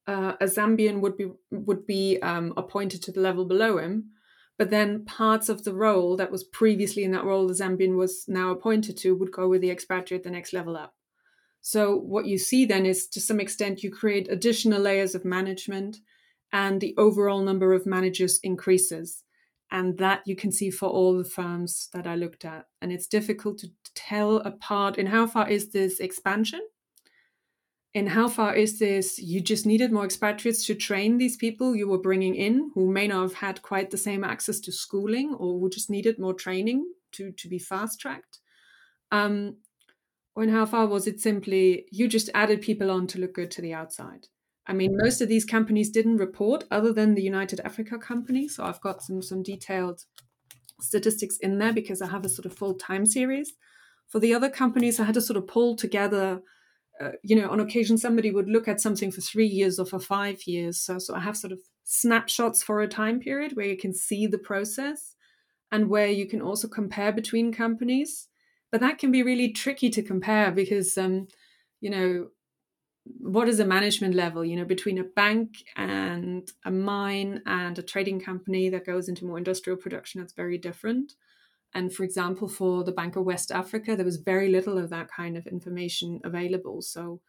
[SPEAKER 3] uh, a Zambian would be would be um, appointed to the level below him, but then parts of the role that was previously in that role the Zambian was now appointed to would go with the expatriate the next level up. So what you see then is to some extent you create additional layers of management and the overall number of managers increases. And that you can see for all the firms that I looked at. And it's difficult to tell apart in how far is this expansion? In how far is this you just needed more expatriates to train these people you were bringing in who may not have had quite the same access to schooling or who just needed more training to, to be fast tracked? Um, or in how far was it simply you just added people on to look good to the outside? I mean, most of these companies didn't report other than the United Africa company. So I've got some some detailed statistics in there because I have a sort of full time series. For the other companies, I had to sort of pull together. Uh, you know, on occasion, somebody would look at something for three years or for five years. So, so I have sort of snapshots for a time period where you can see the process and where you can also compare between companies. But that can be really tricky to compare because, um, you know, what is a management level you know between a bank and a mine and a trading company that goes into more industrial production that's very different and for example for the bank of west africa there was very little of that kind of information available. So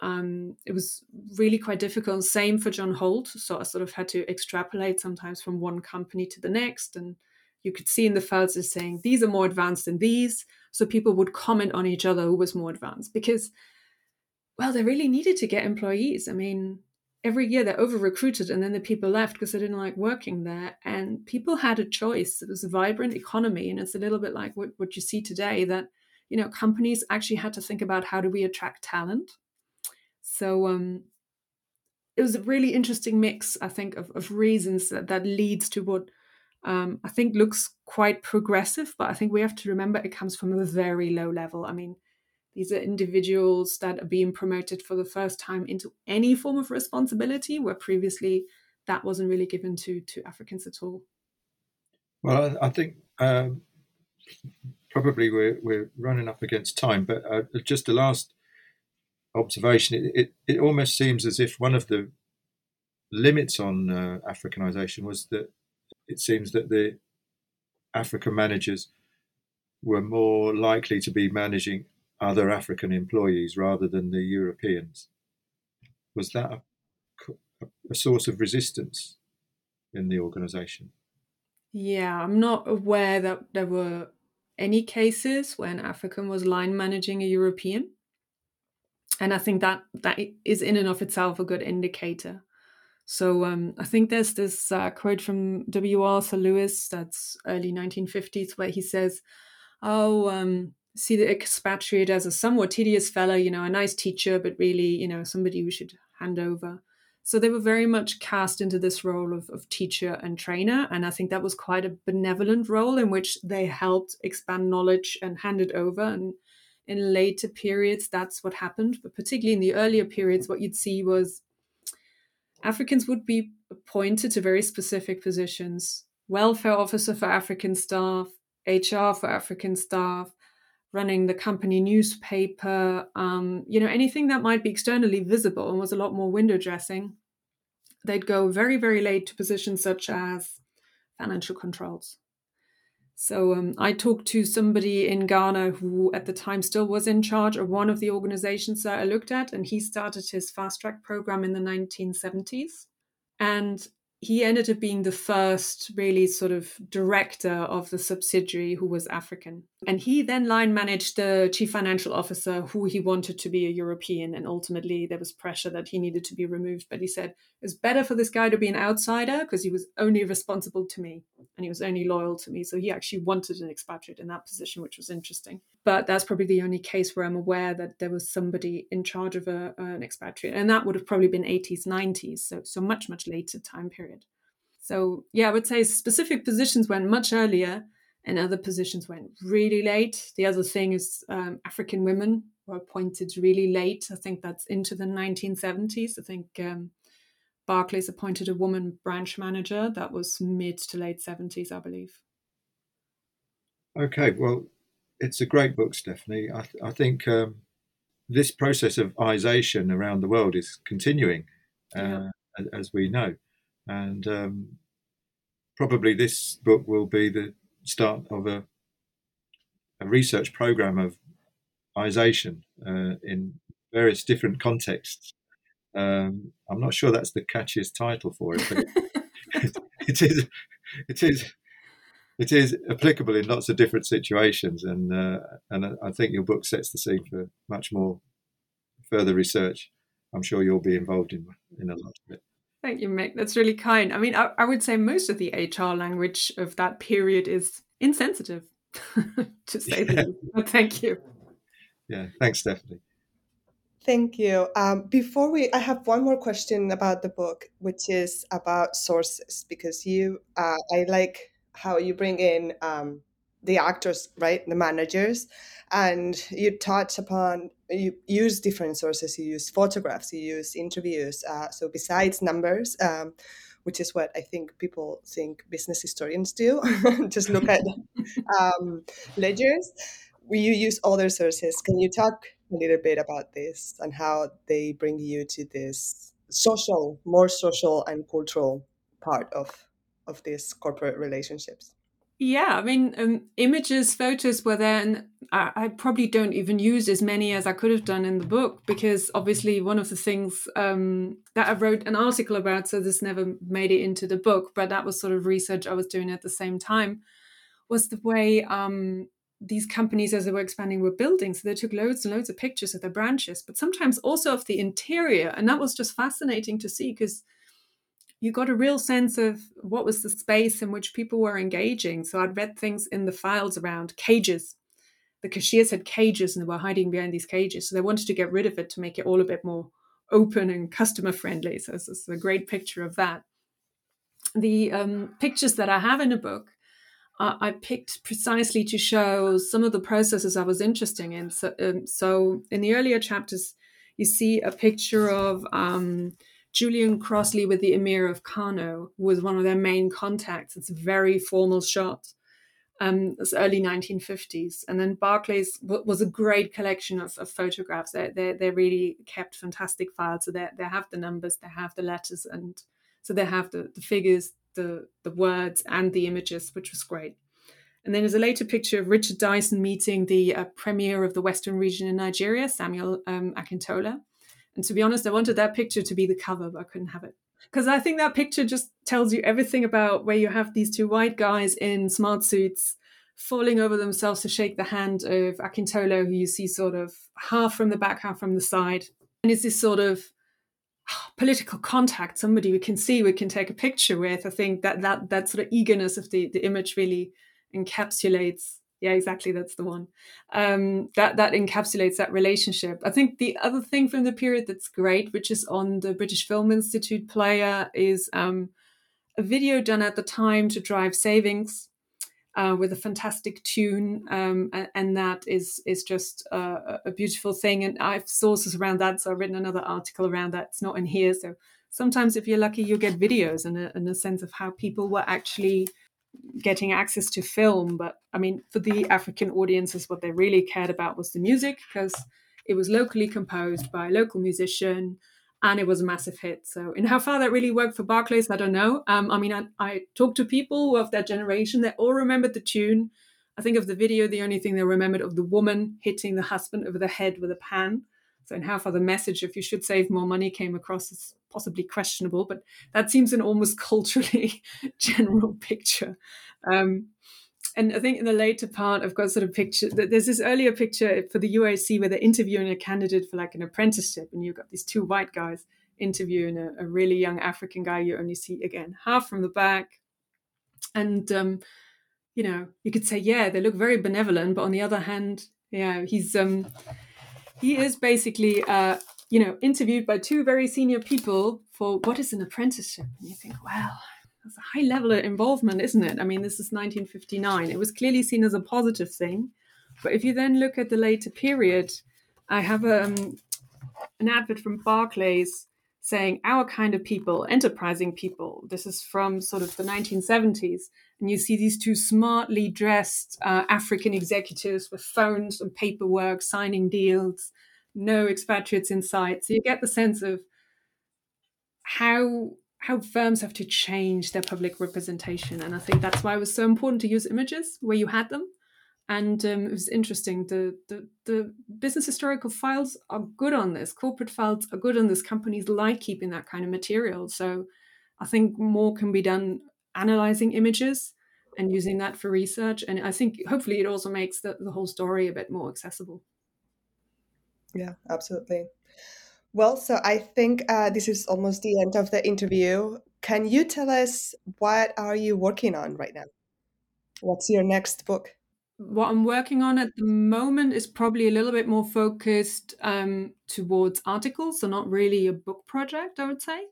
[SPEAKER 3] um, it was really quite difficult. Same for john holt. So i sort of had to extrapolate sometimes from one company to the next. And you could see in the files is saying these are more advanced than these. So people would comment on each other who was more advanced because well, they really needed to get employees. I mean, every year they're over recruited and then the people left because they didn't like working there. And people had a choice. It was a vibrant economy. And it's a little bit like what, what you see today that, you know, companies actually had to think about how do we attract talent. So um, it was a really interesting mix, I think, of, of reasons that, that leads to what um, I think looks quite progressive. But I think we have to remember it comes from a very low level. I mean, these are individuals that are being promoted for the first time into any form of responsibility, where previously that wasn't really given to to Africans at all.
[SPEAKER 4] Well, I think um, probably we're we're running up against time, but uh, just the last observation, it, it, it almost seems as if one of the limits on uh, Africanization was that it seems that the African managers were more likely to be managing other African employees rather than the Europeans. Was that a, a source of resistance in the organization?
[SPEAKER 3] Yeah, I'm not aware that there were any cases when African was line managing a European. And I think that that is in and of itself a good indicator. So um, I think there's this uh, quote from W. Arthur Lewis that's early 1950s where he says, "Oh, um, see the expatriate as a somewhat tedious fellow, you know, a nice teacher, but really, you know, somebody we should hand over. So they were very much cast into this role of, of teacher and trainer. And I think that was quite a benevolent role in which they helped expand knowledge and hand it over. And in later periods, that's what happened. But particularly in the earlier periods, what you'd see was Africans would be appointed to very specific positions welfare officer for African staff, HR for African staff, running the company newspaper, um, you know, anything that might be externally visible and was a lot more window dressing. They'd go very, very late to positions such as financial controls. So um, I talked to somebody in Ghana who at the time still was in charge of one of the organizations that I looked at, and he started his fast track program in the 1970s. And he ended up being the first really sort of director of the subsidiary who was African. And he then line managed the chief financial officer who he wanted to be a European. And ultimately, there was pressure that he needed to be removed. But he said it's better for this guy to be an outsider because he was only responsible to me and he was only loyal to me. So he actually wanted an expatriate in that position, which was interesting. But that's probably the only case where I'm aware that there was somebody in charge of a, an expatriate. And that would have probably been 80s, 90s. So, so much, much later time period. So yeah, I would say specific positions went much earlier and other positions went really late. The other thing is um, African women were appointed really late. I think that's into the 1970s. I think um, Barclays appointed a woman branch manager. That was mid to late 70s, I believe.
[SPEAKER 4] Okay, well, it's a great book, Stephanie. I, th- I think um, this process of isation around the world is continuing. uh, yeah. as we know. And um, probably this book will be the start of a, a research program of ization uh, in various different contexts. Um, I'm not sure that's the catchiest title for it, but it, [laughs] it is. It is it is applicable in lots of different situations, and uh, and I think your book sets the scene for much more further research. I'm sure you'll be involved in in a lot of it.
[SPEAKER 3] Thank you, Mick. That's really kind. I mean, I, I would say most of the HR language of that period is insensitive, [laughs] to say the least. Thank you.
[SPEAKER 4] Yeah, thanks, Stephanie.
[SPEAKER 2] Thank you. Um, before we, I have one more question about the book, which is about sources, because you, uh, I like how you bring in um, the actors, right, the managers, and you touch upon you use different sources. You use photographs, you use interviews. Uh, so besides numbers, um, which is what I think people think business historians do, [laughs] just look at [laughs] um, ledgers. You use other sources. Can you talk a little bit about this and how they bring you to this social, more social and cultural part of of these corporate relationships?
[SPEAKER 3] Yeah, I mean, um, images, photos were there, and I, I, probably don't even use as many as I could have done in the book because obviously one of the things um, that I wrote an article about, so this never made it into the book, but that was sort of research I was doing at the same time, was the way um, these companies, as they were expanding, were building. So they took loads and loads of pictures of their branches, but sometimes also of the interior, and that was just fascinating to see because you got a real sense of what was the space in which people were engaging. So I'd read things in the files around cages. The cashiers had cages and they were hiding behind these cages. So they wanted to get rid of it to make it all a bit more open and customer friendly. So this is a great picture of that. The um, pictures that I have in a book, I picked precisely to show some of the processes I was interested in. So, um, so in the earlier chapters, you see a picture of um, Julian Crossley with the Emir of Kano was one of their main contacts. It's a very formal shot. Um, it's early 1950s. And then Barclays w- was a great collection of, of photographs. They, they, they, really kept fantastic files. So they, they have the numbers, they have the letters, and so they have the, the figures, the, the words, and the images, which was great. And then there's a later picture of Richard Dyson meeting the uh, premier of the Western region in Nigeria, Samuel um, Akintola. And to be honest, I wanted that picture to be the cover, but I couldn't have it. Because I think that picture just tells you everything about where you have these two white guys in smart suits falling over themselves to shake the hand of Akintola, who you see sort of half from the back, half from the side. And it's this sort of ah, political contact, somebody we can see, we can take a picture with. I think that that that sort of eagerness of the, the image really encapsulates yeah exactly that's the one um, that that encapsulates that relationship i think the other thing from the period that's great which is on the british film institute player is um, a video done at the time to drive savings uh, with a fantastic tune, um, and, that is is just a, beautiful thing. And I have sources around that, so I've written another article around that. It's not in here, so sometimes if you're lucky, you'll get videos and a, and a sense of how people were actually getting access to film. But I mean, for the African audiences, what they really cared about was the music because it was locally composed by a local musician and it was a massive hit. So, in how far that really worked for Barclays, I don't know. Um, I mean, I, I talked to people of that generation, they all remembered the tune. I think of the video, the only thing they remembered of the woman hitting the husband over the head with a pan. So, in how far the message, if you should save more money, came across as possibly questionable, but that seems an almost [laughs] culturally general picture. Um, and I think in the later part, I've got sort of picture. There's this earlier picture for the UAC where they're interviewing a candidate for like an apprenticeship, and you've got these two white guys interviewing a, a really young African guy. You only see again half from the back, and um, you know you could say, yeah, they look very benevolent, but on the other hand, yeah, he's um, he is basically uh, you know, interviewed by two very senior people for what is an apprenticeship. And you think, wow, that's a high level of involvement, isn't it? I mean, this is 1959. It was clearly seen as a positive thing. But if you then look at the later period, I have um, an advert from Barclays saying our kind of people, enterprising people. This is from sort of the 1970s. And you see these two smartly dressed uh, African executives with phones and paperwork signing deals no expatriates in sight. So you get the sense of how how firms have to change their public representation. And I think that's why it was so important to use images where you had them. And um, it was interesting. The, the the business historical files are good on this. Corporate files are good on this. Companies like keeping that kind of material. So I think more can be done analyzing images and using that for research. And I think hopefully it also makes the, the whole story a bit more accessible.
[SPEAKER 2] Yeah, absolutely. Well, so I think uh, this is almost the end of the interview. Can you tell us what are you working on right now? What's your next book?
[SPEAKER 3] What I'm working on at the moment is probably a little bit more focused um, towards articles, so not really a book project, I would say.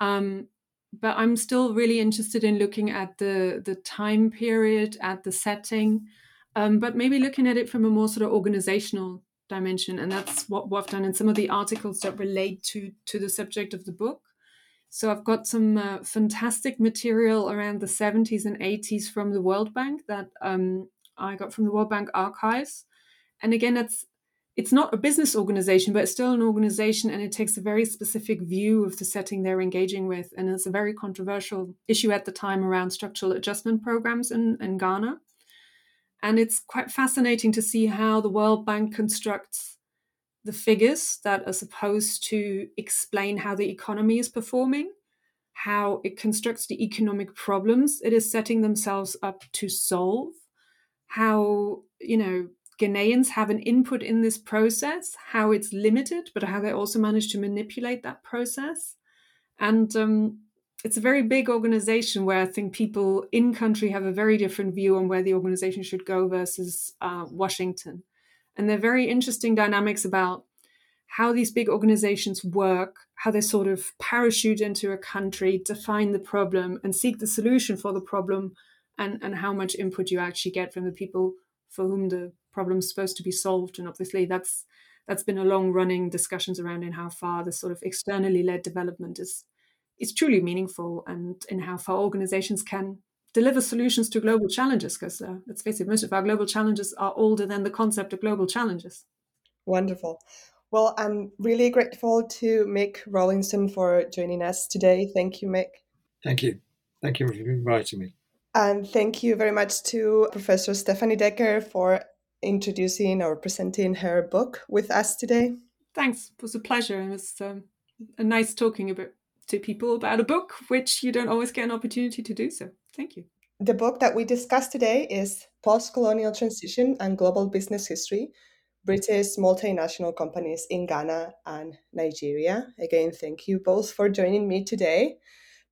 [SPEAKER 3] Um, but I'm still really interested in looking at the the time period, at the setting, um, but maybe looking at it from a more sort of organizational dimension and that's what I've done in some of the articles that relate to to the subject of the book so i've got some uh, fantastic material around the 70s and 80s from the world bank that um, i got from the world bank archives. And again it's it's not a business organization but it's still an organization and it takes a very specific view of the setting they're engaging with. And it's a very controversial issue at the time around structural adjustment programs in, in ghana. And it's quite fascinating to see how the World Bank constructs the figures that are supposed to explain how the economy is performing, how it constructs the economic problems it is setting themselves up to solve, how, you know, Ghanaians have an input in this process, how it's limited, but how they also manage to manipulate that process. And um, it's a very big organization where I think people in country have a very different view on where the organization should go versus uh, Washington. And they're very interesting dynamics about how these big organizations work, how they sort of parachute into a country, define the problem, and seek the solution for the problem, and, and how much input you actually get from the people for whom the problem is supposed to be solved. And obviously, that's that's been a long running discussions around in how far the sort of externally led development is is truly meaningful and in how far organizations can deliver solutions to global challenges. Because uh, let's face it most of our global challenges are older than the concept of global challenges.
[SPEAKER 2] Wonderful. Well i'm really grateful to mick rowlinson for joining us today. Thank you mick.
[SPEAKER 4] Thank you. Thank you for inviting me
[SPEAKER 2] and thank you very much to professor stephanie decker for introducing or presenting her book with us today
[SPEAKER 3] thanks it was a pleasure it was um, a nice talking about to people about a book, which you don't always get an opportunity to do so. Thank you.
[SPEAKER 2] The book that we discussed today is Post Colonial Transition and Global Business History British Multinational Companies in Ghana and Nigeria. Again, thank you both for joining me today.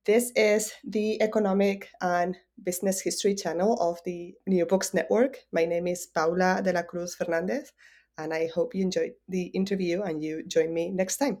[SPEAKER 2] This is the Economic and Business History channel of the New Books Network. My name is Paula de la Cruz Fernandez, and I hope you enjoyed the interview and you join me next time.